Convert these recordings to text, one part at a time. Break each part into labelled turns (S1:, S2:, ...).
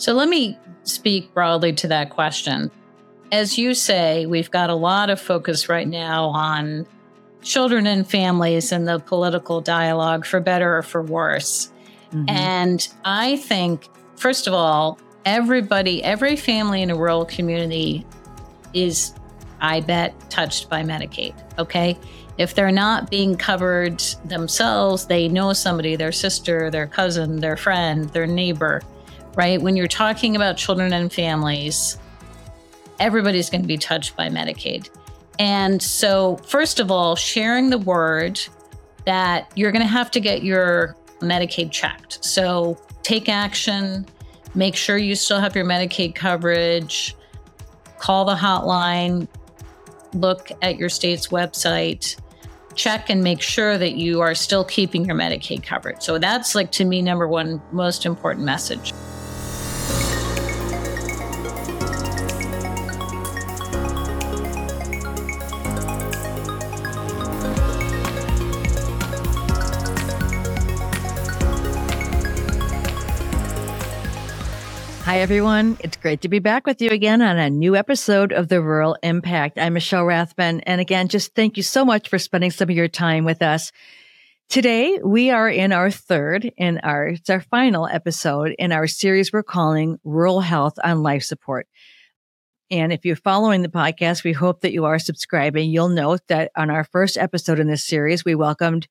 S1: So let me speak broadly to that question. As you say, we've got a lot of focus right now on children and families and the political dialogue, for better or for worse. Mm-hmm. And I think, first of all, everybody, every family in a rural community is, I bet, touched by Medicaid. Okay. If they're not being covered themselves, they know somebody, their sister, their cousin, their friend, their neighbor, right? When you're talking about children and families, everybody's going to be touched by Medicaid. And so, first of all, sharing the word that you're going to have to get your Medicaid checked. So, take action, make sure you still have your Medicaid coverage, call the hotline, look at your state's website, check and make sure that you are still keeping your Medicaid coverage. So, that's like to me, number one most important message.
S2: Hi, everyone. It's great to be back with you again on a new episode of The Rural Impact. I'm Michelle Rathman. And again, just thank you so much for spending some of your time with us. Today, we are in our third and our, it's our final episode in our series we're calling Rural Health on Life Support. And if you're following the podcast, we hope that you are subscribing. You'll note that on our first episode in this series, we welcomed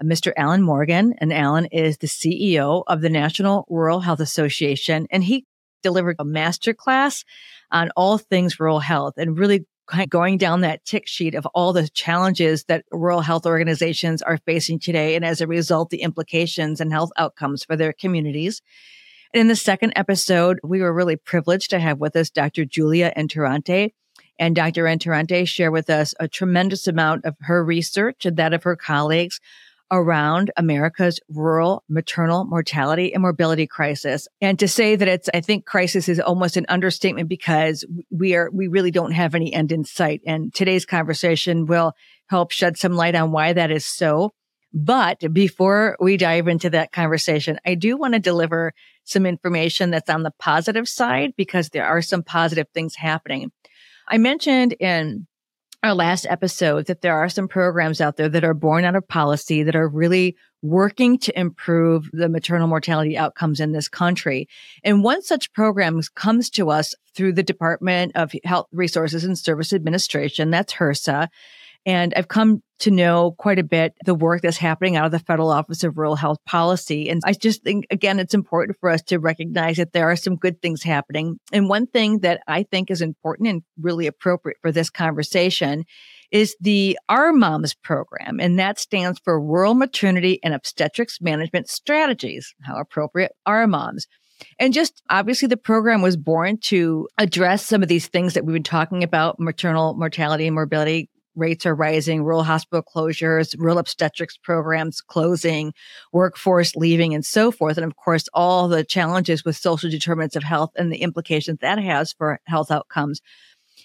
S2: uh, Mr. Alan Morgan, and Alan is the CEO of the National Rural Health Association, and he delivered a master class on all things rural health and really kind of going down that tick sheet of all the challenges that rural health organizations are facing today. And as a result, the implications and health outcomes for their communities. And in the second episode, we were really privileged to have with us Dr. Julia Interrante. And Dr. Interrante shared with us a tremendous amount of her research and that of her colleagues around America's rural maternal mortality and morbidity crisis. And to say that it's, I think crisis is almost an understatement because we are, we really don't have any end in sight. And today's conversation will help shed some light on why that is so. But before we dive into that conversation, I do want to deliver some information that's on the positive side because there are some positive things happening. I mentioned in our last episode that there are some programs out there that are born out of policy that are really working to improve the maternal mortality outcomes in this country. And one such program comes to us through the Department of Health Resources and Service Administration. That's HRSA. And I've come to know quite a bit the work that's happening out of the Federal Office of Rural Health Policy. And I just think, again, it's important for us to recognize that there are some good things happening. And one thing that I think is important and really appropriate for this conversation is the Our Moms program. And that stands for Rural Maternity and Obstetrics Management Strategies. How appropriate, Our Moms. And just obviously the program was born to address some of these things that we've been talking about, maternal mortality and morbidity rates are rising, rural hospital closures, rural obstetrics programs closing, workforce leaving, and so forth. And of course, all the challenges with social determinants of health and the implications that has for health outcomes.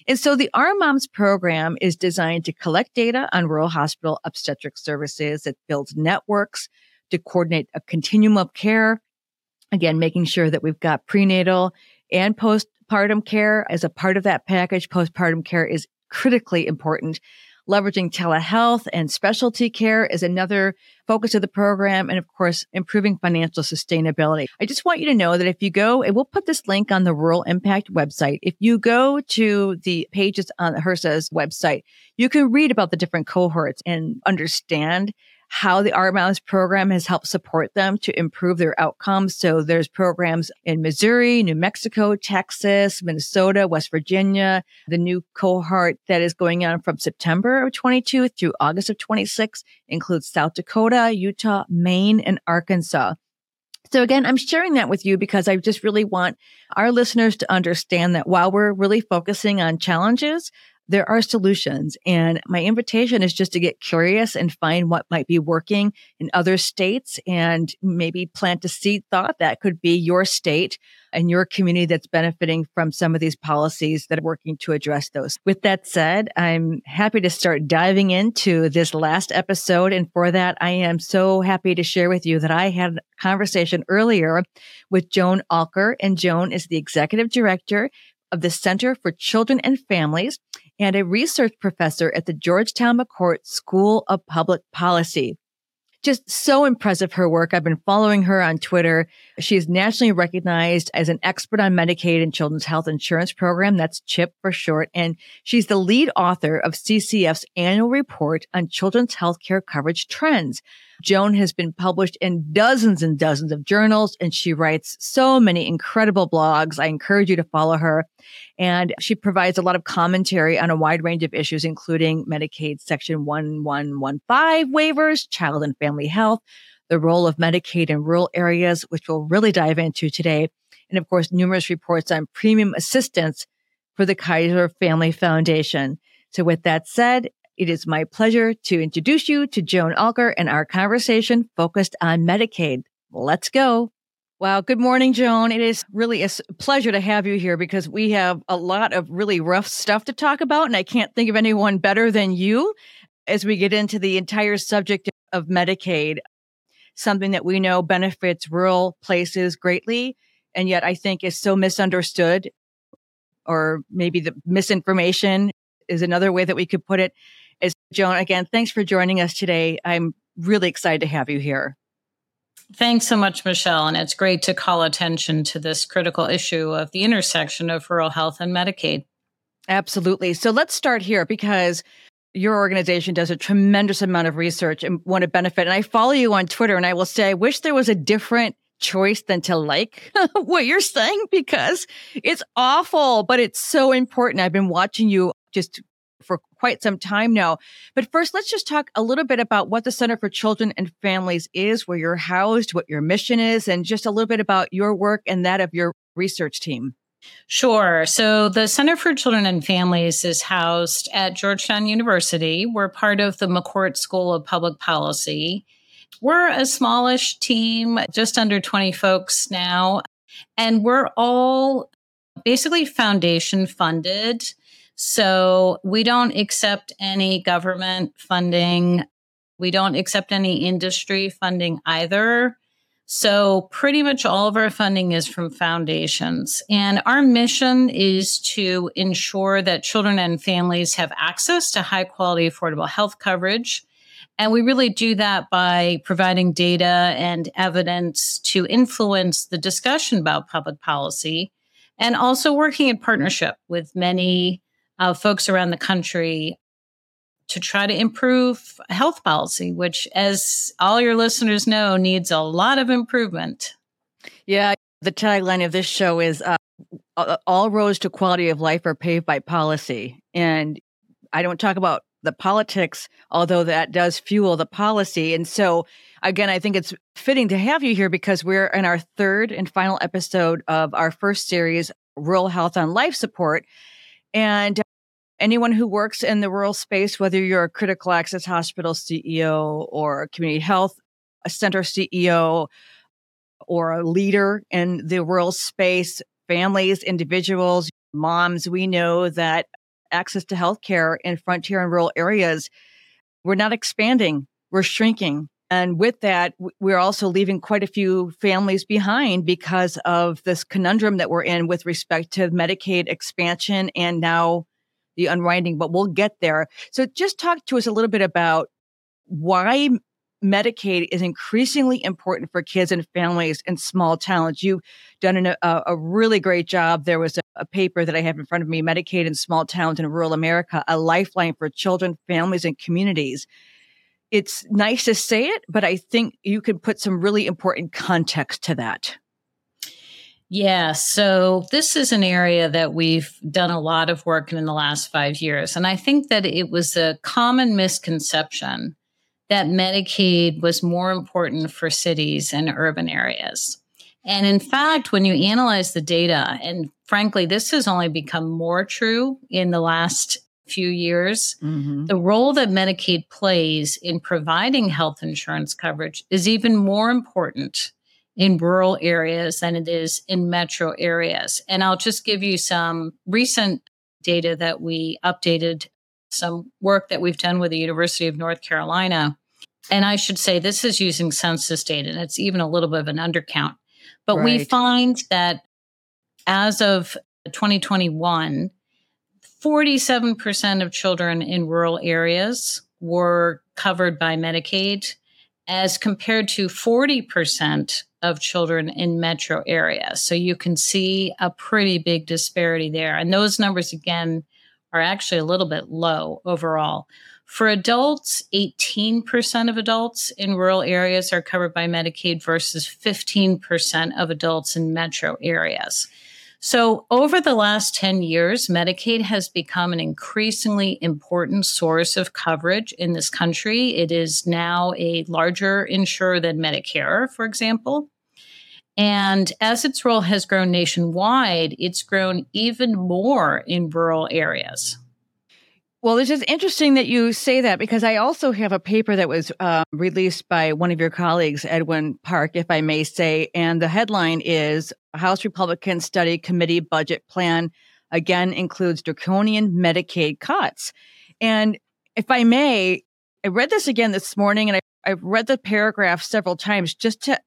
S2: And so the RMOMS program is designed to collect data on rural hospital obstetric services. It builds networks to coordinate a continuum of care. Again, making sure that we've got prenatal and postpartum care as a part of that package. Postpartum care is critically important. Leveraging telehealth and specialty care is another focus of the program. And of course, improving financial sustainability. I just want you to know that if you go, and we'll put this link on the Rural Impact website. If you go to the pages on HRSA's website, you can read about the different cohorts and understand how the RMOMS program has helped support them to improve their outcomes. So there's programs in Missouri, New Mexico, Texas, Minnesota, West Virginia, the new cohort that is going on from September of 22 through August of 26 includes South Dakota, Utah, Maine, and Arkansas. So again, I'm sharing that with you because I just really want our listeners to understand that while we're really focusing on challenges, there are solutions. And my invitation is just to get curious and find what might be working in other states and maybe plant a seed thought that could be your state and your community that's benefiting from some of these policies that are working to address those. With that said, I'm happy to start diving into this last episode. And for that, I am so happy to share with you that I had a conversation earlier with Joan Alker. And Joan is the executive director of the Center for Children and Families and a research professor at the Georgetown McCourt School of Public Policy. Just so impressive her work. I've been following her on Twitter. She is nationally recognized as an expert on Medicaid and Children's Health Insurance Program. That's CHIP for short. And she's the lead author of CCF's annual report on children's healthcare coverage trends. Joan has been published in dozens and dozens of journals, and she writes so many incredible blogs. I encourage you to follow her. And she provides a lot of commentary on a wide range of issues, including Medicaid Section 1115 waivers, child and family health, the role of Medicaid in rural areas, which we'll really dive into today. And of course, numerous reports on premium assistance for the Kaiser Family Foundation. So with that said, it is my pleasure to introduce you to Joan Alker and our conversation focused on Medicaid. Let's go. Wow. Good morning, Joan. It is really a pleasure to have you here because we have a lot of really rough stuff to talk about. And I can't think of anyone better than you as we get into the entire subject of Medicaid, something that we know benefits rural places greatly. And yet I think is so misunderstood or maybe the misinformation is another way that we could put it is Joan. Again, thanks for joining us today. I'm really excited to have you here.
S1: Thanks so much, Michelle. And it's great to call attention to this critical issue of the intersection of rural health and Medicaid.
S2: Absolutely. So let's start here because your organization does a tremendous amount of research and want to benefit. And I follow you on Twitter and I will say, I wish there was a different choice than to like what you're saying because it's awful, but it's so important. I've been watching you just quite some time now. But first, let's just talk a little bit about what the Center for Children and Families is, where you're housed, what your mission is, and just a little bit about your work and that of your research team.
S1: Sure. So the Center for Children and Families is housed at Georgetown University. We're part of the McCourt School of Public Policy. We're a smallish team, just under 20 folks now, and we're all basically foundation funded. So we don't accept any government funding. We don't accept any industry funding either. So pretty much all of our funding is from foundations. And our mission is to ensure that children and families have access to high quality, affordable health coverage. And we really do that by providing data and evidence to influence the discussion about public policy and also working in partnership with many uh, folks around the country to try to improve health policy, which, as all your listeners know, needs a lot of improvement.
S2: Yeah, the tagline of this show is uh, all roads to quality of life are paved by policy. And I don't talk about the politics, although that does fuel the policy. And so, again, I think it's fitting to have you here because we're in our third and final episode of our first series, Rural Health on Life Support. And anyone who works in the rural space, whether you're a critical access hospital CEO or community health center CEO or a leader in the rural space, families, individuals, moms, we know that access to healthcare in frontier and rural areas, we're not expanding, we're shrinking. And with that, we're also leaving quite a few families behind because of this conundrum that we're in with respect to Medicaid expansion and now the unwinding, but we'll get there. So just talk to us a little bit about why Medicaid is increasingly important for kids and families in small towns. You've done an, a, a, really great job. There was a, a, paper that I have in front of me, Medicaid in Small Towns in Rural America, a lifeline for children, families, and communities. It's nice to say it, but I think you can put some really important context to that.
S1: Yeah, so this is an area that we've done a lot of work in, in the last five years. And I think that it was a common misconception that Medicaid was more important for cities and urban areas. And in fact, when you analyze the data, and frankly, this has only become more true in the last few years, mm-hmm. the role that Medicaid plays in providing health insurance coverage is even more important in rural areas than it is in metro areas. And I'll just give you some recent data that we updated, some work that we've done with the University of North Carolina. And I should say this is using census data, and it's even a little bit of an undercount. But right. we find that as of 2021, 47% of children in rural areas were covered by Medicaid, as compared to 40% of children in metro areas. So you can see a pretty big disparity there. And those numbers, again, are actually a little bit low overall. For adults, 18% of adults in rural areas are covered by Medicaid versus 15% of adults in metro areas. So, over the last 10 years, Medicaid has become an increasingly important source of coverage in this country. It is now a larger insurer than Medicare, for example. And as its role has grown nationwide, it's grown even more in rural areas.
S2: Well, it's just interesting that you say that because I also have a paper that was uh, released by one of your colleagues, Edwin Park, if I may say. And the headline is House Republican Study Committee Budget Plan again includes draconian Medicaid cuts. And if I may, I read this again this morning and I, I've read the paragraph several times just to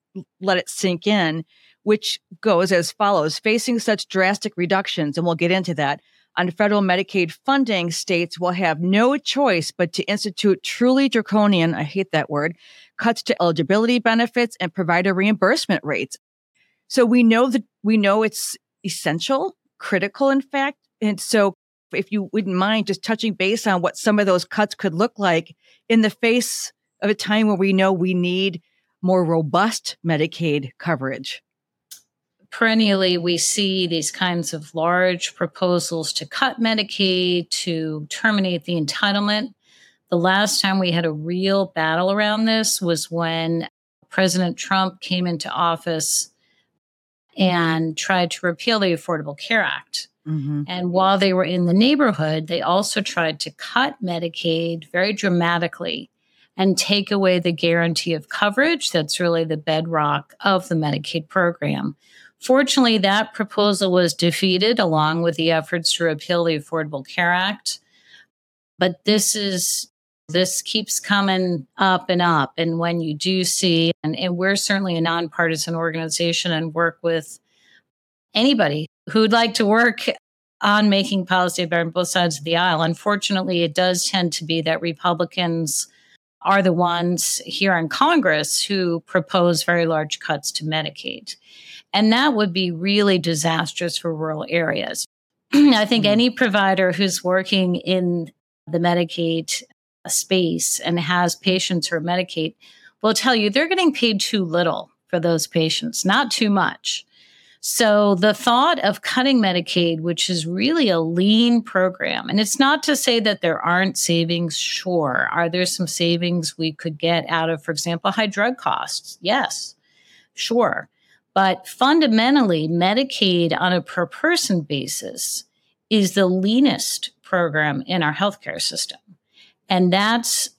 S2: let it sink in, which goes as follows facing such drastic reductions, and we'll get into that on federal Medicaid funding, states will have no choice but to institute truly draconian, I hate that word, cuts to eligibility benefits and provider reimbursement rates. So we know that we know it's essential, critical, in fact. And so if you wouldn't mind just touching base on what some of those cuts could look like in the face of a time where we know we need more robust Medicaid coverage
S1: perennially we see these kinds of large proposals to cut Medicaid, to terminate the entitlement. The last time we had a real battle around this was when President Trump came into office and tried to repeal the Affordable Care Act. Mm-hmm. And while they were in the neighborhood, they also tried to cut Medicaid very dramatically and take away the guarantee of coverage that's really the bedrock of the Medicaid program. Fortunately, that proposal was defeated along with the efforts to repeal the Affordable Care Act. But this is this keeps coming up and up. And when you do see, and, and we're certainly a nonpartisan organization and work with anybody who'd like to work on making policy better on both sides of the aisle. Unfortunately, it does tend to be that Republicans are the ones here in Congress who propose very large cuts to Medicaid. And that would be really disastrous for rural areas. I think mm-hmm. any provider who's working in the Medicaid space and has patients who are Medicaid will tell you they're getting paid too little for those patients, not too much. So the thought of cutting Medicaid, which is really a lean program, and it's not to say that there aren't savings. Sure. Are there some savings we could get out of, for example, high drug costs? Yes, sure. But fundamentally, Medicaid on a per person basis is the leanest program in our healthcare system. And that's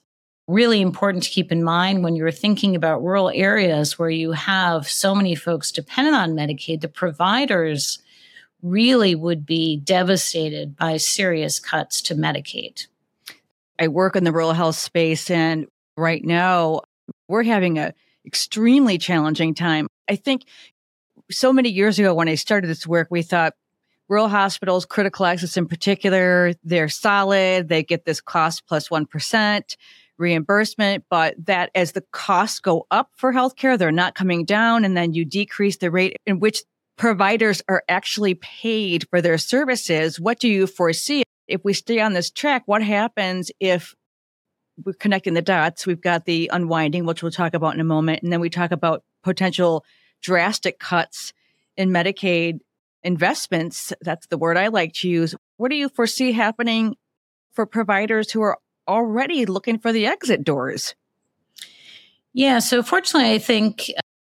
S1: really important to keep in mind when you're thinking about rural areas where you have so many folks dependent on Medicaid. The providers really would be devastated by serious cuts to Medicaid.
S2: I work in the rural health space, and right now we're having an extremely challenging time. I think so many years ago when I started this work, we thought rural hospitals, critical access in particular, they're solid. They get this cost plus 1 reimbursement, but that as the costs go up for healthcare, they're not coming down. And then you decrease the rate in which providers are actually paid for their services. What do you foresee? If we stay on this track, what happens if we're connecting the dots? We've got the unwinding, which we'll talk about in a moment. And then we talk about potential drastic cuts in Medicaid investments. That's the word I like to use. What do you foresee happening for providers who are already looking for the exit doors?
S1: Yeah, so fortunately, I think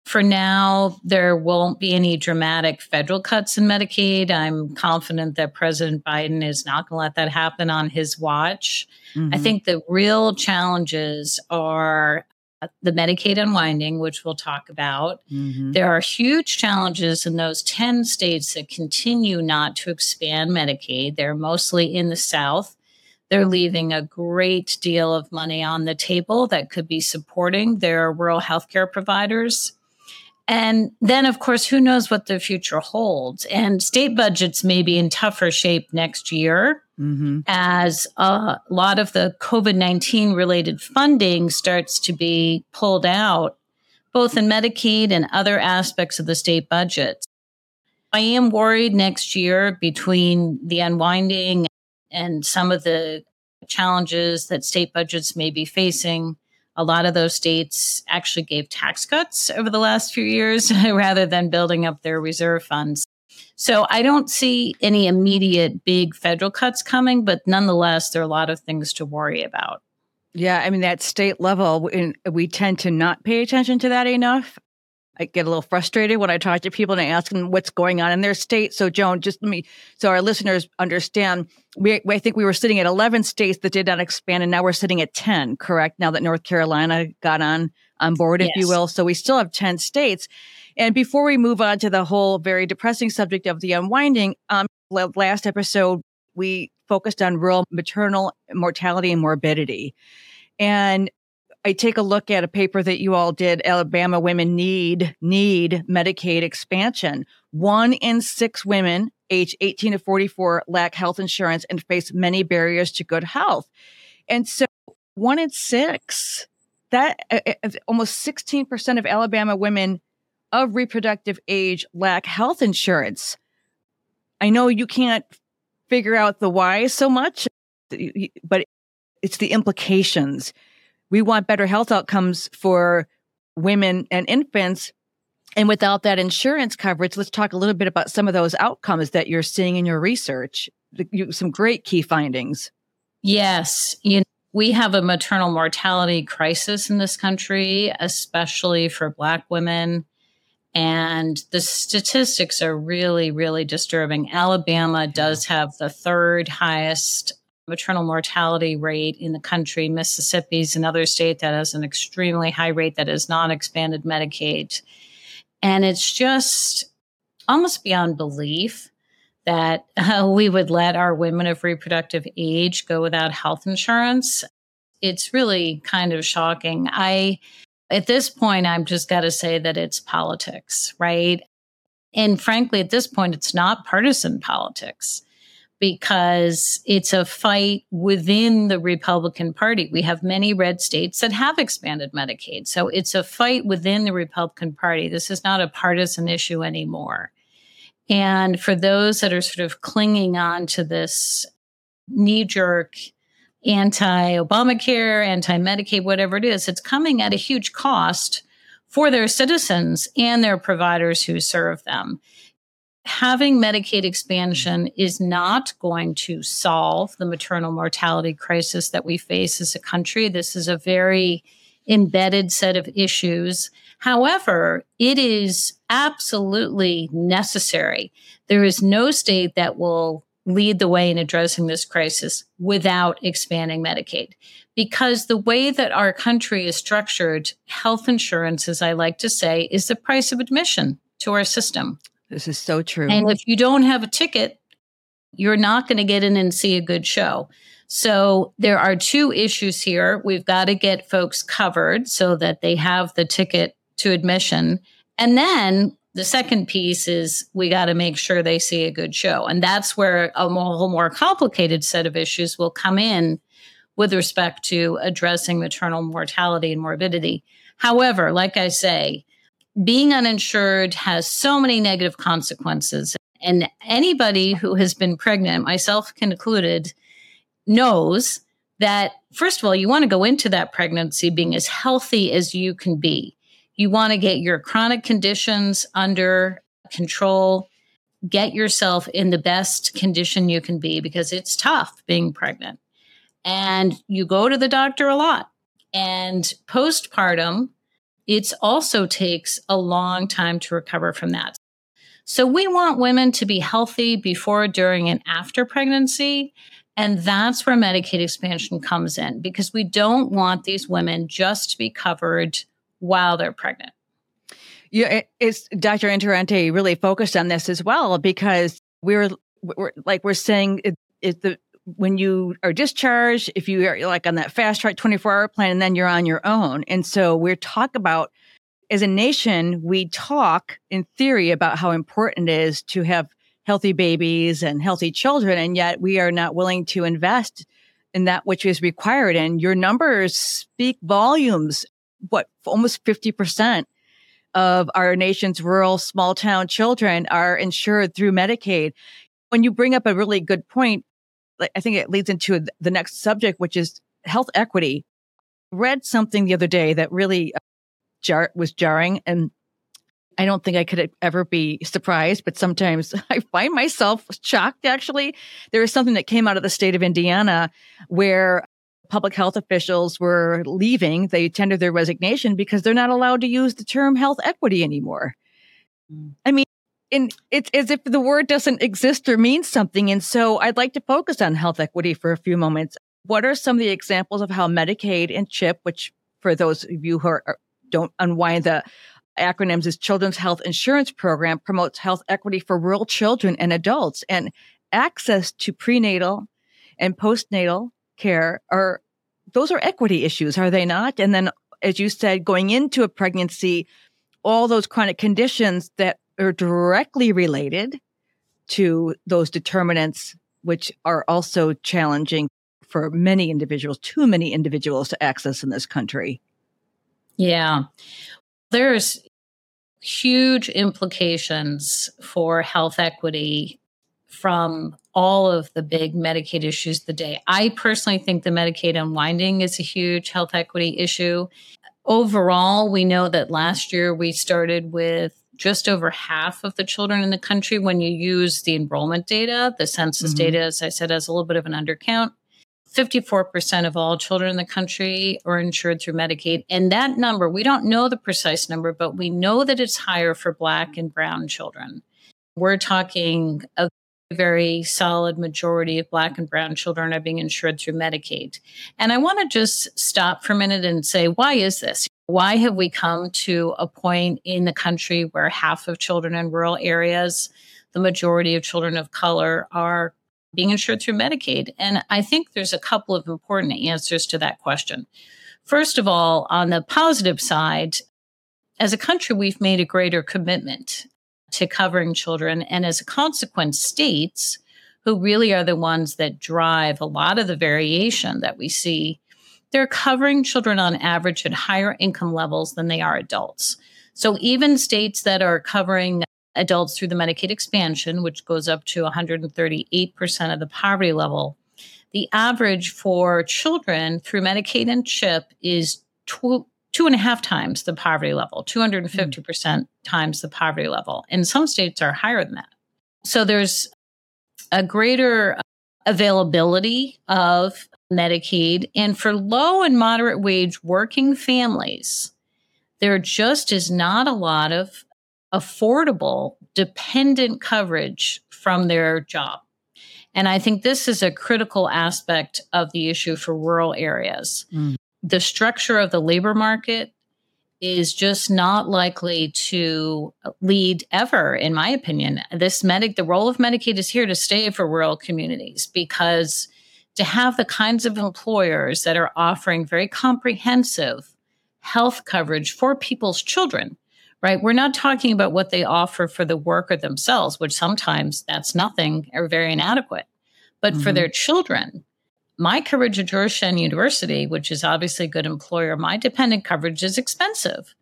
S1: For now, there won't be any dramatic federal cuts in Medicaid. I'm confident that President Biden is not going to let that happen on his watch. Mm-hmm. I think the real challenges are the Medicaid unwinding, which we'll talk about. Mm-hmm. There are huge challenges in those 10 states that continue not to expand Medicaid. They're mostly in the South. They're leaving a great deal of money on the table that could be supporting their rural healthcare providers. And then, of course, who knows what the future holds? And state budgets may be in tougher shape next year mm-hmm. as a lot of the COVID 19 related funding starts to be pulled out, both in Medicaid and other aspects of the state budgets. I am worried next year between the unwinding and some of the challenges that state budgets may be facing a lot of those states actually gave tax cuts over the last few years rather than building up their reserve funds. So I don't see any immediate big federal cuts coming, but nonetheless, there are a lot of things to worry about.
S2: Yeah, I mean, that state level, we tend to not pay attention to that enough. I get a little frustrated when I talk to people and I ask them what's going on in their state. So, Joan, just let me, so our listeners understand, we, I think we were sitting at 11 states that did not expand, and now we're sitting at 10, correct? Now that North Carolina got on, on board, if yes. you will. So we still have 10 states. And before we move on to the whole very depressing subject of the unwinding, um, last episode, we focused on rural maternal mortality and morbidity. And I take a look at a paper that you all did. Alabama women need need Medicaid expansion. One in six women age 18 to 44 lack health insurance and face many barriers to good health. And so one in six, that uh, uh almost 16% of Alabama women of reproductive age lack health insurance. I know you can't figure out the why so much, but it's the implications we want better health outcomes for women and infants. And without that insurance coverage, let's talk a little bit about some of those outcomes that you're seeing in your research. Some great key findings.
S1: Yes. You know, we have a maternal mortality crisis in this country, especially for Black women. And the statistics are really, really disturbing. Alabama does have the third highest maternal mortality rate in the country. Mississippi is another state that has an extremely high rate that has not expanded Medicaid. And it's just almost beyond belief that uh, we would let our women of reproductive age go without health insurance. It's really kind of shocking. I, at this point, I've just got to say that it's politics, right? And frankly, at this point, it's not partisan politics because it's a fight within the Republican Party. We have many red states that have expanded Medicaid. So it's a fight within the Republican Party. This is not a partisan issue anymore. And for those that are sort of clinging on to this knee jerk anti Obamacare, anti Medicaid, whatever it is, it's coming at a huge cost for their citizens and their providers who serve them having Medicaid expansion is not going to solve the maternal mortality crisis that we face as a country. This is a very embedded set of issues. However, it is absolutely necessary. There is no state that will lead the way in addressing this crisis without expanding Medicaid. Because the way that our country is structured, health insurance, as I like to say, is the price of admission to our system.
S2: This is so true.
S1: And if you don't have a ticket, you're not going to get in and see a good show. So there are two issues here. We've got to get folks covered so that they have the ticket to admission. And then the second piece is we got to make sure they see a good show. And that's where a whole more complicated set of issues will come in with respect to addressing maternal mortality and morbidity. However, like I say, being uninsured has so many negative consequences. And anybody who has been pregnant, myself included, knows that, first of all, you want to go into that pregnancy being as healthy as you can be. You want to get your chronic conditions under control, get yourself in the best condition you can be because it's tough being pregnant. And you go to the doctor a lot. And postpartum, it also takes a long time to recover from that. So we want women to be healthy before, during, and after pregnancy. And that's where Medicaid expansion comes in because we don't want these women just to be covered while they're pregnant.
S2: Yeah, it's Dr. Interrante really focused on this as well because we're, we're like we're saying it, it, the when you are discharged, if you are like on that fast track 24 hour plan, and then you're on your own. And so we're talk about as a nation, we talk in theory about how important it is to have healthy babies and healthy children, and yet we are not willing to invest in that which is required. And your numbers speak volumes. What almost 50% of our nation's rural small town children are insured through Medicaid. When you bring up a really good point, I think it leads into the next subject, which is health equity. Read something the other day that really uh, jar- was jarring, and I don't think I could ever be surprised, but sometimes I find myself shocked. Actually, there is something that came out of the state of Indiana where public health officials were leaving. They tendered their resignation because they're not allowed to use the term health equity anymore. Mm. I mean, and it's as if the word doesn't exist or mean something. And so I'd like to focus on health equity for a few moments. What are some of the examples of how Medicaid and CHIP, which for those of you who are, are, don't unwind the acronyms is Children's Health Insurance Program, promotes health equity for rural children and adults and access to prenatal and postnatal care are those are equity issues, are they not? And then, as you said, going into a pregnancy, all those chronic conditions that are directly related to those determinants, which are also challenging for many individuals, too many individuals to access in this country.
S1: Yeah. There's huge implications for health equity from all of the big Medicaid issues the day. I personally think the Medicaid unwinding is a huge health equity issue. Overall, we know that last year we started with just over half of the children in the country when you use the enrollment data. The census mm-hmm. data, as I said, has a little bit of an undercount. 54% of all children in the country are insured through Medicaid. And that number, we don't know the precise number, but we know that it's higher for Black and Brown children. We're talking a very solid majority of Black and Brown children are being insured through Medicaid. And I want to just stop for a minute and say, why is this? Why have we come to a point in the country where half of children in rural areas, the majority of children of color, are being insured through Medicaid? And I think there's a couple of important answers to that question. First of all, on the positive side, as a country, we've made a greater commitment to covering children. And as a consequence, states, who really are the ones that drive a lot of the variation that we see they're covering children on average at higher income levels than they are adults. So even states that are covering adults through the Medicaid expansion, which goes up to 138% of the poverty level, the average for children through Medicaid and CHIP is two, two and a half times the poverty level, 250% mm. times the poverty level. And some states are higher than that. So there's a greater availability of Medicaid. And for low and moderate wage working families, there just is not a lot of affordable dependent coverage from their job. And I think this is a critical aspect of the issue for rural areas. Mm. The structure of the labor market is just not likely to lead ever, in my opinion. This medic, the role of Medicaid is here to stay for rural communities because to have the kinds of employers that are offering very comprehensive health coverage for people's children, right? We're not talking about what they offer for the worker themselves, which sometimes that's nothing or very inadequate, but mm-hmm. for their children. My coverage at Georgetown University, which is obviously a good employer, my dependent coverage is expensive,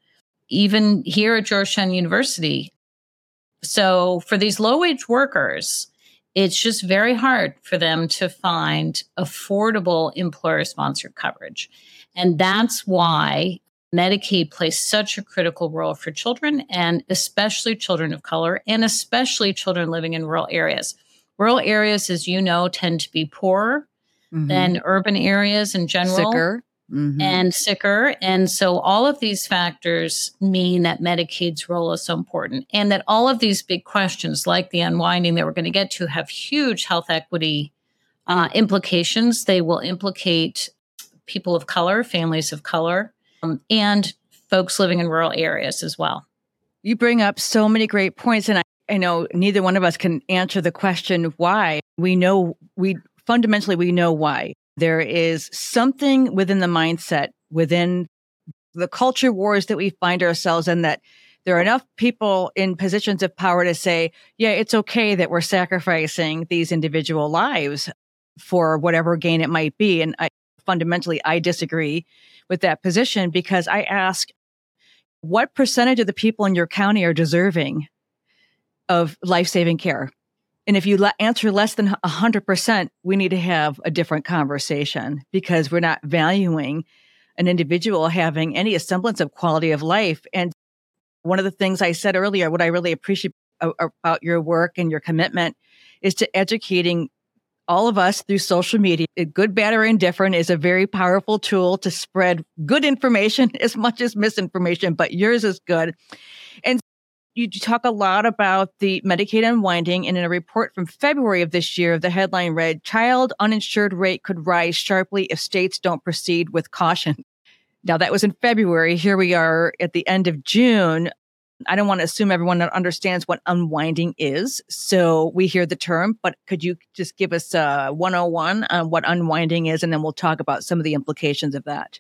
S1: even here at Georgetown University. So for these low wage workers, it's just very hard for them to find affordable employer sponsored coverage. And that's why Medicaid plays such a critical role for children and especially children of color and especially children living in rural areas. Rural areas, as you know, tend to be poorer mm-hmm. than urban areas in general.
S2: Sicker.
S1: mm-hmm. and sicker. And so all of these factors mean that Medicaid's role is so important and that all of these big questions like the unwinding that we're going to get to have huge health equity uh, implications. They will implicate people of color, families of color, um, and folks living in rural areas as well.
S2: You bring up so many great points, and I, I know neither one of us can answer the question why. We know we fundamentally we know why. There is something within the mindset, within the culture wars that we find ourselves in that there are enough people in positions of power to say, yeah, it's okay that we're sacrificing these individual lives for whatever gain it might be. And I fundamentally, I disagree with that position because I ask, what percentage of the people in your county are deserving of life saving care? And if you answer less than 100%, we need to have a different conversation because we're not valuing an individual having any semblance of quality of life. And one of the things I said earlier, what I really appreciate about your work and your commitment is to educating all of us through social media. Good, bad, or indifferent is a very powerful tool to spread good information as much as misinformation, but yours is good. And you talk a lot about the Medicaid unwinding. And in a report from February of this year, the headline read Child uninsured rate could rise sharply if states don't proceed with caution. Now, that was in February. Here we are at the end of June. I don't want to assume everyone understands what unwinding is. So we hear the term, but could you just give us uh, a 101 on what unwinding is? And then we'll talk about some of the implications of that.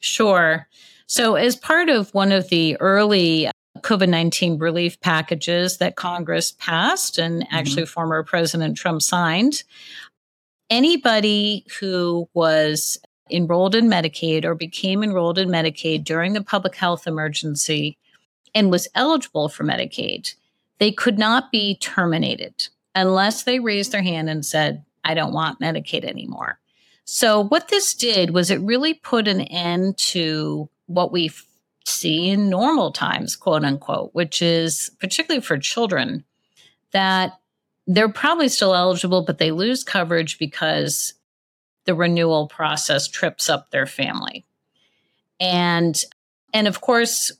S1: Sure. So, as part of one of the early COVID 19 relief packages that Congress passed and mm-hmm. actually mm-hmm. former President Trump signed. Anybody who was enrolled in Medicaid or became enrolled in Medicaid during the public health emergency and was eligible for Medicaid, they could not be terminated unless they raised their hand and said, I don't want Medicaid anymore. So, what this did was it really put an end to what we see in normal times, quote unquote, which is particularly for children that they're probably still eligible, but they lose coverage because the renewal process trips up their family. And and of course,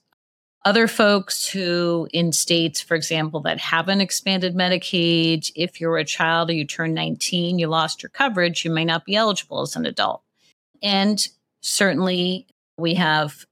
S1: other folks who in states, for example, that haven't expanded Medicaid, if you're a child or you turn 19, you lost your coverage, you may not be eligible as an adult. And certainly we have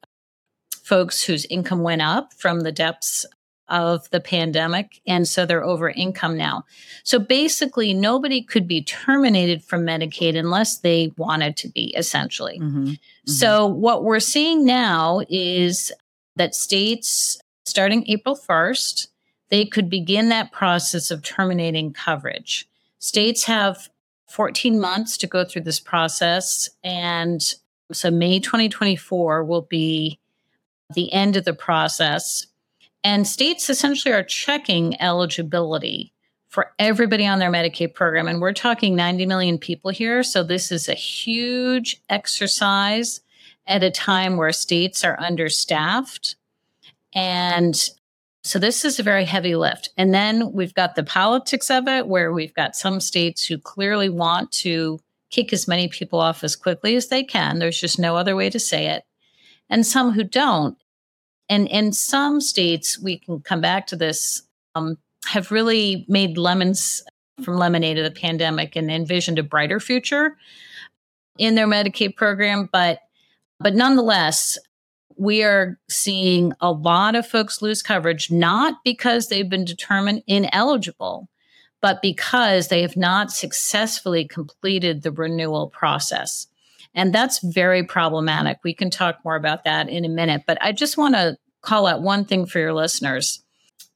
S1: folks whose income went up from the depths of the pandemic. And so they're over income now. So basically, nobody could be terminated from Medicaid unless they wanted to be, essentially. Mm-hmm. Mm-hmm. So what we're seeing now is that states, starting April 1st, they could begin that process of terminating coverage. States have 14 months to go through this process. And so May 2024 will be the end of the process. And states essentially are checking eligibility for everybody on their Medicaid program. And we're talking 90 million people here. So this is a huge exercise at a time where states are understaffed. And so this is a very heavy lift. And then we've got the politics of it, where we've got some states who clearly want to kick as many people off as quickly as they can. There's just no other way to say it and some who don't. And in some states, we can come back to this, um, have really made lemons from lemonade of the pandemic and envisioned a brighter future in their Medicaid program. But but nonetheless, we are seeing a lot of folks lose coverage, not because they've been determined ineligible, but because they have not successfully completed the renewal process. And that's very problematic. We can talk more about that in a minute, but I just want to call out one thing for your listeners.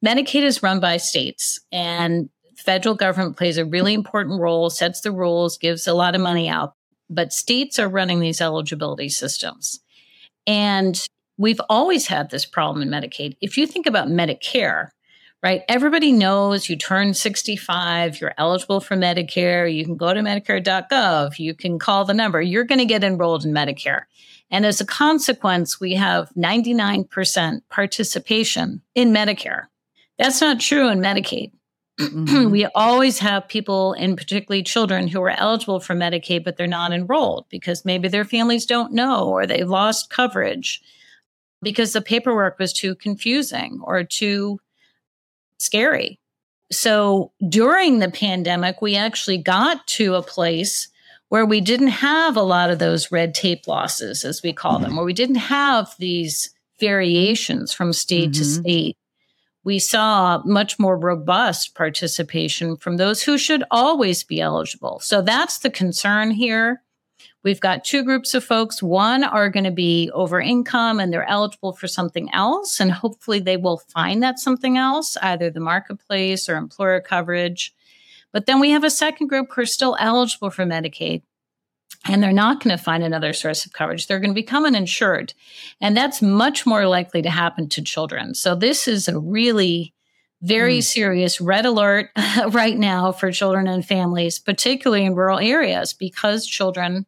S1: Medicaid is run by states and federal government plays a really important role, sets the rules, gives a lot of money out, but states are running these eligibility systems. And we've always had this problem in Medicaid. If you think about Medicare, right? Everybody knows you turn 65, you're eligible for Medicare, you can go to medicare.gov, you can call the number, you're going to get enrolled in Medicare. And as a consequence, we have 99% participation in Medicare. That's not true in Medicaid. Mm-hmm. we always have people, and particularly children, who are eligible for Medicaid, but they're not enrolled because maybe their families don't know or they lost coverage because the paperwork was too confusing or too scary. So during the pandemic, we actually got to a place where we didn't have a lot of those red tape losses, as we call them, where we didn't have these variations from state mm-hmm. to state. We saw much more robust participation from those who should always be eligible. So that's the concern here. We've got two groups of folks. One are going to be over income and they're eligible for something else. And hopefully they will find that something else, either the marketplace or employer coverage. But then we have a second group who are still eligible for Medicaid and they're not going to find another source of coverage. They're going to become uninsured. And that's much more likely to happen to children. So this is a really very mm. serious red alert right now for children and families, particularly in rural areas, because children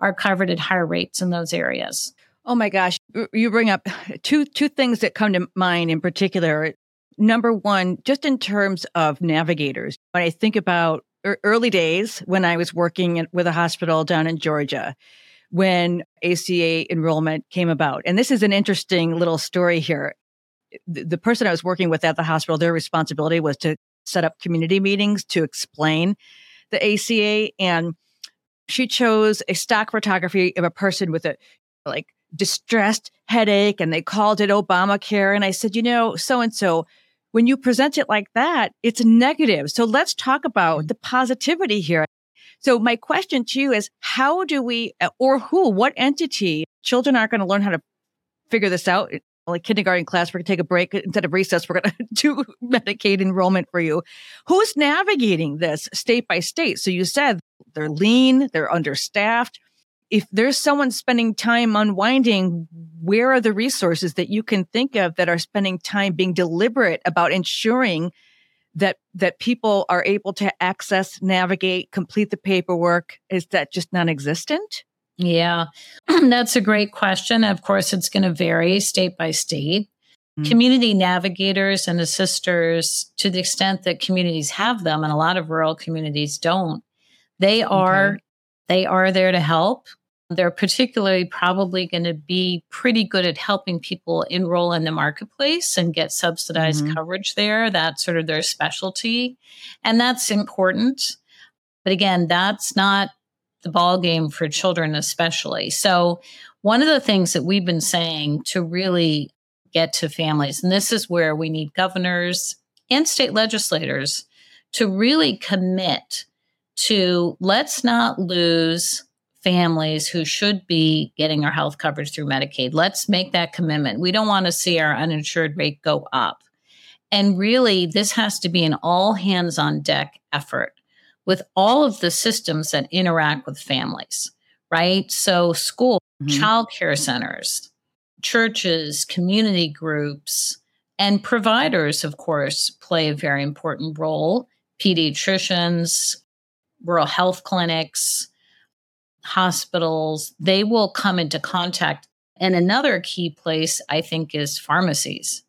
S1: are covered at higher rates in those areas.
S2: Oh my gosh, you bring up two two things that come to mind in particular. Number one, just in terms of navigators, when I think about early days when I was working with a hospital down in Georgia, when ACA enrollment came about, and this is an interesting little story here. The, the person I was working with at the hospital, their responsibility was to set up community meetings to explain the ACA and she chose a stock photography of a person with a like distressed headache and they called it Obamacare. And I said, you know, so and so, when you present it like that, it's negative. So let's talk about mm. the positivity here. So my question to you is how do we, or who, what entity, children aren't going to learn how to figure this out like kindergarten class, we're going to take a break instead of recess. We're going to do Medicaid enrollment for you. Who's navigating this state by state? So you said they're lean, they're understaffed. If there's someone spending time unwinding, where are the resources that you can think of that are spending time being deliberate about ensuring that that people are able to access, navigate, complete the paperwork? Is that just non-existent?
S1: Yeah, that's a great question. Of course, it's going to vary state by state. Mm-hmm. Community navigators and assisters, to the extent that communities have them, and a lot of rural communities don't, they are okay. they are there to help. They're particularly probably going to be pretty good at helping people enroll in the marketplace and get subsidized mm-hmm. coverage there. That's sort of their specialty, and that's important. But again, that's not the ball game for children especially. So one of the things that we've been saying to really get to families, and this is where we need governors and state legislators to really commit to let's not lose families who should be getting our health coverage through Medicaid. Let's make that commitment. We don't want to see our uninsured rate go up. And really, this has to be an all hands on deck effort with all of the systems that interact with families, right? So, school, mm-hmm. childcare centers, churches, community groups, and providers, of course, play a very important role. Pediatricians, rural health clinics, hospitals, they will come into contact. And another key place, I think, is pharmacies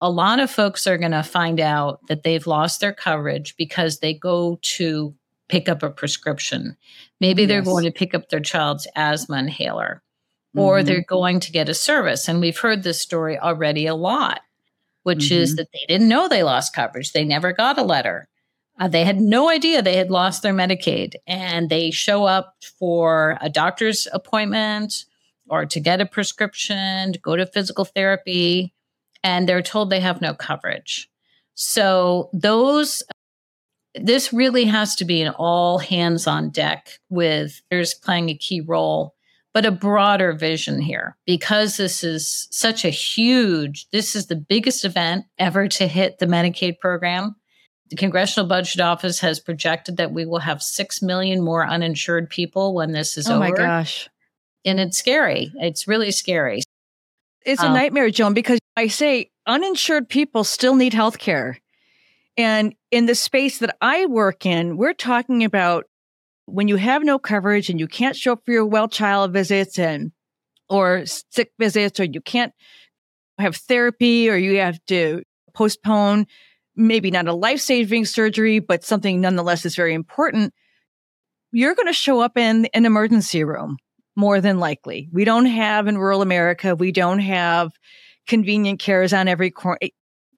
S1: a lot of folks are going to find out that they've lost their coverage because they go to pick up a prescription. Maybe yes. they're going to pick up their child's asthma inhaler or mm-hmm. they're going to get a service. And we've heard this story already a lot, which mm-hmm. is that they didn't know they lost coverage. They never got a letter. Uh, they had no idea they had lost their Medicaid. And they show up for a doctor's appointment or to get a prescription, to go to physical therapy and they're told they have no coverage. So those this really has to be an all hands on deck with there's playing a key role but a broader vision here because this is such a huge this is the biggest event ever to hit the medicaid program. The congressional budget office has projected that we will have 6 million more uninsured people when this is
S2: oh
S1: over.
S2: oh my gosh.
S1: And it's scary. It's really scary.
S2: It's a um, nightmare, Joan, because I say uninsured people still need health care. And in the space that I work in, we're talking about when you have no coverage and you can't show up for your well child visits and or sick visits or you can't have therapy or you have to postpone maybe not a life saving surgery, but something nonetheless is very important, you're going to show up in an emergency room more than likely. We don't have in rural America, we don't have convenient care cares on every corner. Eh,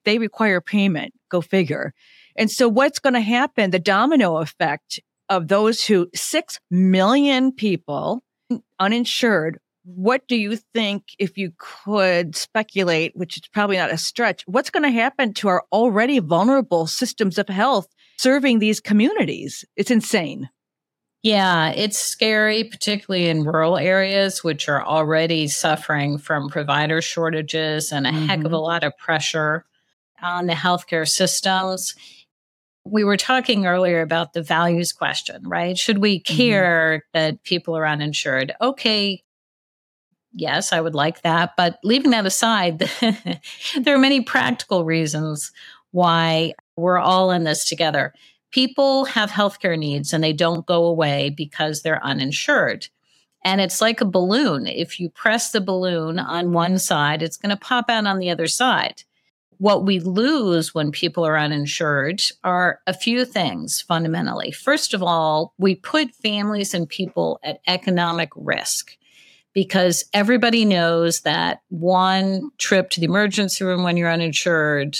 S2: they require payment. Go figure. And so what's going to happen? The domino effect of those who, 6 million people uninsured. What do you think, if you could speculate, which is probably not a stretch, what's going to happen to our already vulnerable systems of health serving these communities? It's insane.
S1: Yeah, it's scary, particularly in rural areas, which are already suffering from provider shortages and a mm-hmm. heck of a mm-hmm. lot of pressure on the healthcare systems. We were talking earlier about the values question, right? Should we mm-hmm. care mm-hmm. that people are uninsured? Okay, yes, I would like that. But leaving that aside, there are many practical reasons why we're all in this together people have healthcare needs and they don't go away because they're uninsured. And it's like a balloon. If you press the balloon on one side, it's going to pop out on the other side. What we lose when people are uninsured are a few things fundamentally. First of all, we put families and people at economic risk because everybody knows that one trip to the emergency room when you're uninsured,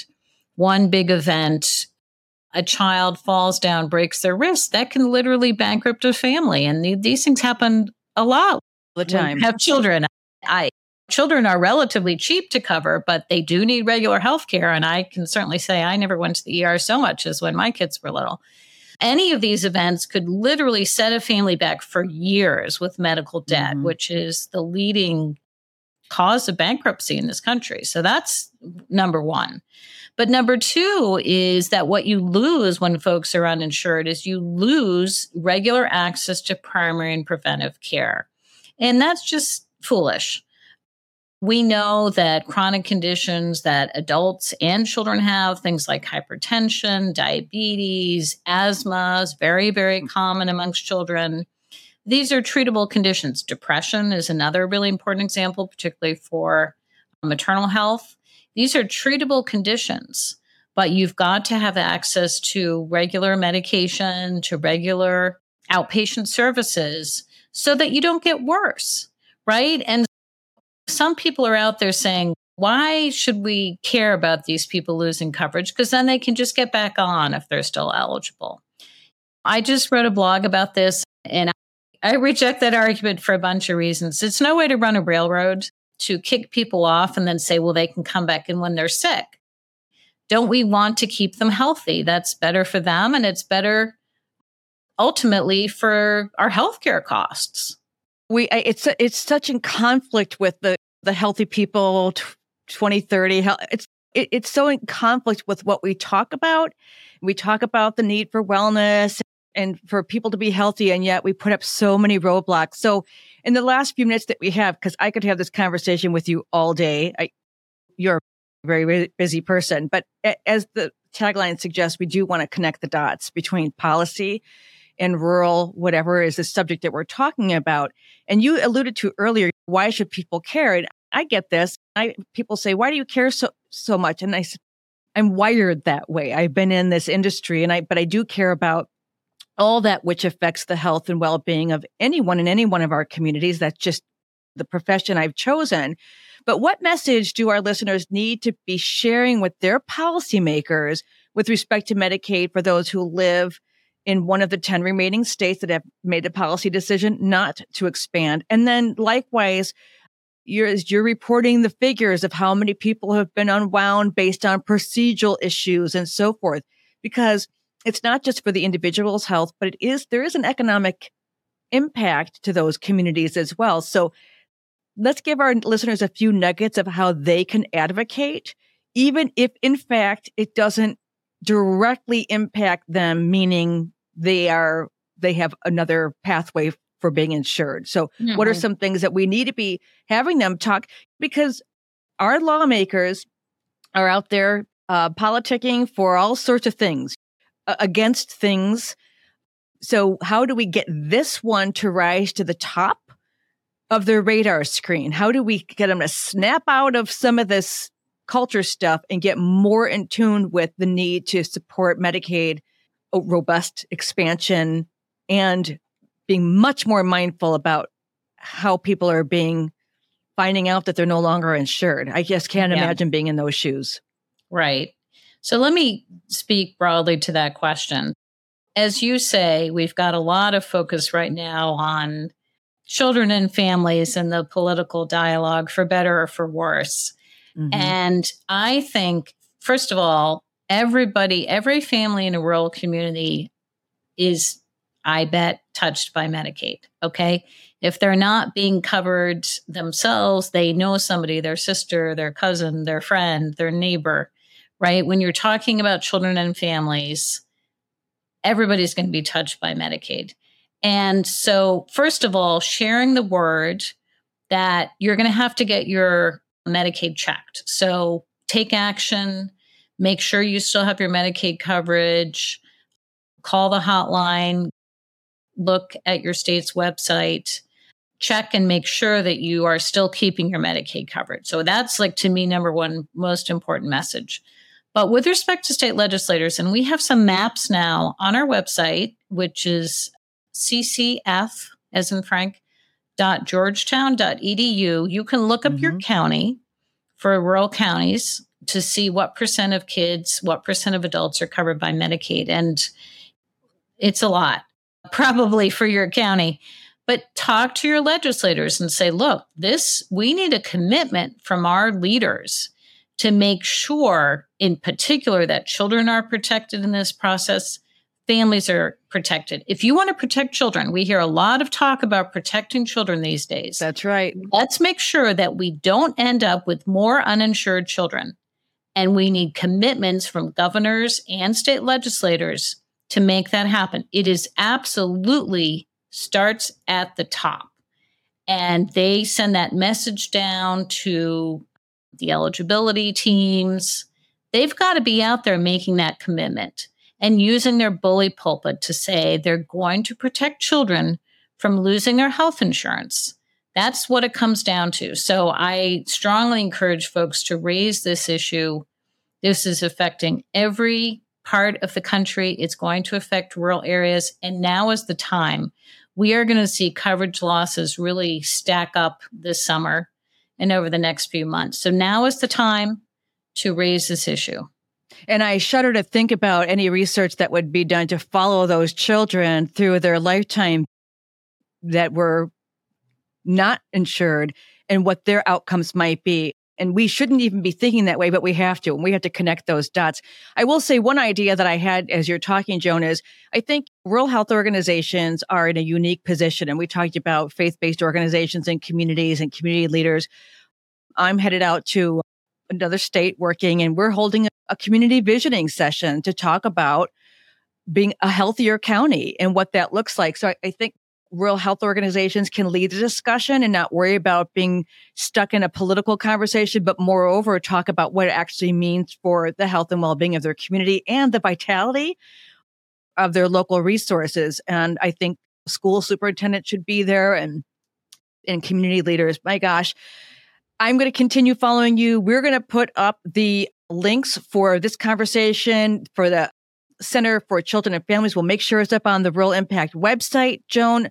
S1: one big event a child falls down, breaks their wrist, that can literally bankrupt a family. And these things happen a lot all
S2: the time.
S1: Have children. I children are relatively cheap to cover, but they do need regular health care. And I can certainly say I never went to the ER so much as when my kids were little. Any of these events could literally set a family back for years with medical debt, mm-hmm. which is the leading cause of bankruptcy in this country. So that's number one. But number two is that what you lose when folks are uninsured is you lose regular access to primary and preventive care. And that's just foolish. We know that chronic conditions that adults and children have, things like hypertension, diabetes, asthma, is very, very common amongst children. These are treatable conditions. Depression is another really important example, particularly for uh, maternal health. These are treatable conditions, but you've got to have access to regular medication, to regular outpatient services so that you don't get worse, right? And some people are out there saying, why should we care about these people losing coverage? Because then they can just get back on if they're still eligible. I just wrote a blog about this and I reject that argument for a bunch of reasons. It's no way to run a railroad to kick people off and then say, well, they can come back in when they're sick. Don't we want to keep them healthy? That's better for them and it's better ultimately for our healthcare costs.
S2: We it's it's such in conflict with the the healthy people 2030 it's it, it's so in conflict with what we talk about. We talk about the need for wellness and for people to be healthy and yet we put up so many roadblocks. So in the last few minutes that we have, because I could have this conversation with you all day. I, you're a very, busy person, but as the tagline suggests, we do want to connect the dots between policy and rural, whatever is the subject that we're talking about. And you alluded to earlier, why should people care? And I get this. I people say, why do you care so so much? And I I'm wired that way. I've been in this industry, and I but I do care about all that which affects the health and well-being of anyone in any one of our communities. That's just the profession I've chosen. But what message do our listeners need to be sharing with their policymakers with respect to Medicaid for those who live in one of the 10 remaining states that have made a policy decision not to expand? And then likewise, you're, you're reporting the figures of how many people have been unwound based on procedural issues and so forth. Because it's not just for the individual's health, but it is, there is an economic impact to those communities as well. So let's give our listeners a few nuggets of how they can advocate, even if in fact it doesn't directly impact them, meaning they are, they have another pathway for being insured. So mm-hmm. what are mm-hmm. some things that we need to be having them talk? Because our lawmakers are out there uh, politicking for all sorts of things against things. So, how do we get this one to rise to the top of their radar screen? How do we get them to snap out of some of this culture stuff and get more in tune with the need to support Medicaid robust expansion and being much more mindful about how people are being finding out that they're no longer insured. I just can't yeah. imagine being in those shoes.
S1: Right. So let me speak broadly to that question. As you say, we've got a lot of focus right now on children and families and the political dialogue for better or for worse. Mm-hmm. And I think, first of all, everybody, every family in a rural community is, I bet, touched by Medicaid. Okay. If they're not being covered themselves, they know somebody, their sister, their cousin, their friend, their neighbor, right? When you're talking about children and families, everybody's going to be touched by Medicaid. And so, first of all, sharing the word that you're going to have to get your Medicaid checked. So, take action, make sure you still have your Medicaid coverage, call the hotline, look at your state's website, check and make sure that you are still keeping your Medicaid coverage. So, that's like to me, number one most important message. But with respect to state legislators, and we have some maps now on our website, which is ccf, as in Frank, dot georgetown.edu. You can look up mm-hmm. your county for rural counties to see what percent of kids, what percent of adults are covered by Medicaid. And it's a lot, probably for your county. But talk to your legislators and say, look, this, we need a commitment from our leaders to make sure, in particular, that children are protected in this process, families are protected. If you want to protect children, we hear a lot of talk about protecting children these days.
S2: That's right.
S1: Let's make sure that we don't end up with more uninsured children. And we need commitments from governors and state legislators to make that happen. It is absolutely starts at the top. And they send that message down to the eligibility teams, they've got to be out there making that commitment and using their bully pulpit to say they're going to protect children from losing their health insurance. That's what it comes down to. So I strongly encourage folks to raise this issue. This is affecting every part of the country. It's going to affect rural areas. And now is the time. We are going to see coverage losses really stack up this summer and over the next few months. So now is the time to raise this issue.
S2: And I shudder to think about any research that would be done to follow those children through their lifetime that were not insured and what their outcomes might be. And we shouldn't even be thinking that way, but we have to, and we have to connect those dots. I will say one idea that I had as you're talking, Joan, is I think rural health organizations are in a unique position. And we talked about faith based organizations and communities and community leaders. I'm headed out to another state working, and we're holding a community visioning session to talk about being a healthier county and what that looks like. So I, I think rural health organizations can lead the discussion and not worry about being stuck in a political conversation, but moreover, talk about what it actually means for the health and well-being of their community and the vitality of their local resources. And I think school superintendent should be there and and community leaders. My gosh, I'm going to continue following you. We're going to put up the links for this conversation for the Center for Children and Families. We'll make sure it's up on the Rural Impact website. Joan,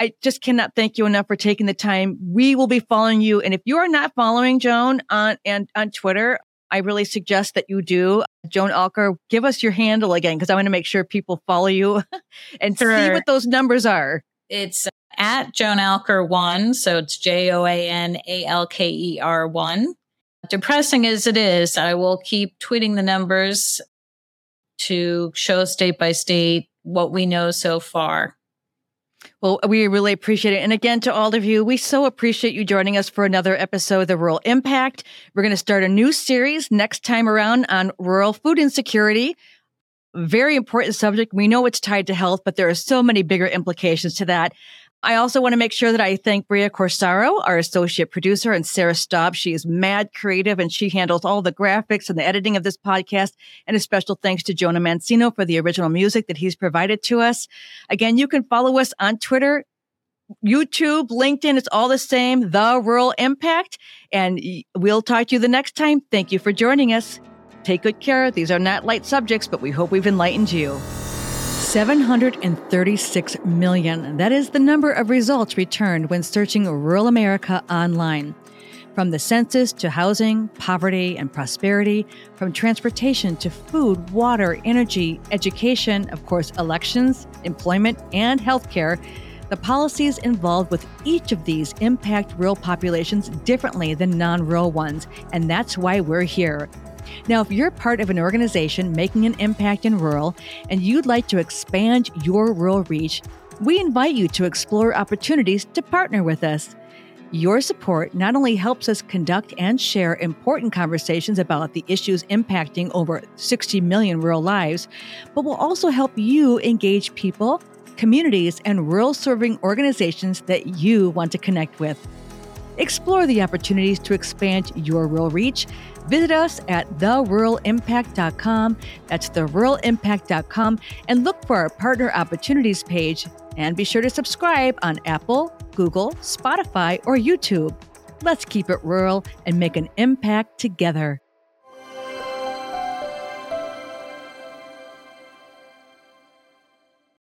S2: I just cannot thank you enough for taking the time. We will be following you. And if you are not following Joan on and on Twitter, I really suggest that you do. Joan Alker, give us your handle again because I want to make sure people follow you and sure. see what those numbers are.
S1: It's at Joan Alker one. So it's J O A N A L K E R one. Depressing as it is, I will keep tweeting the numbers to show state by state what we know so far.
S2: Well, we really appreciate it. And again, to all of you, we so appreciate you joining us for another episode of The Rural Impact. We're going to start a new series next time around on rural food insecurity. Very important subject. We know it's tied to health, but there are so many bigger implications to that. I also want to make sure that I thank Bria Corsaro, our associate producer, and Sarah Staub. She is mad creative and she handles all the graphics and the editing of this podcast. And a special thanks to Jonah Mancino for the original music that he's provided to us. Again, you can follow us on Twitter. YouTube, LinkedIn, it's all the same, The Rural Impact. And we'll talk to you the next time. Thank you for joining us. Take good care. These are not light subjects, but we hope we've enlightened you. 736 million. That is the number of results returned when searching rural America online. From the census to housing, poverty, and prosperity, from transportation to food, water, energy, education, of course, elections, employment, and healthcare, the policies involved with each of these impact rural populations differently than non rural ones, and that's why we're here. Now, if you're part of an organization making an impact in rural and you'd like to expand your rural reach, we invite you to explore opportunities to partner with us. Your support not only helps us conduct and share important conversations about the issues impacting over 60 million rural lives, but will also help you engage people, communities, and rural serving organizations that you want to connect with. Explore the opportunities to expand your rural reach. Visit us at theruralimpact.com. That's theruralimpact.com and look for our partner opportunities page. And be sure to subscribe on Apple, Google, Spotify, or YouTube. Let's keep it rural and make an impact together.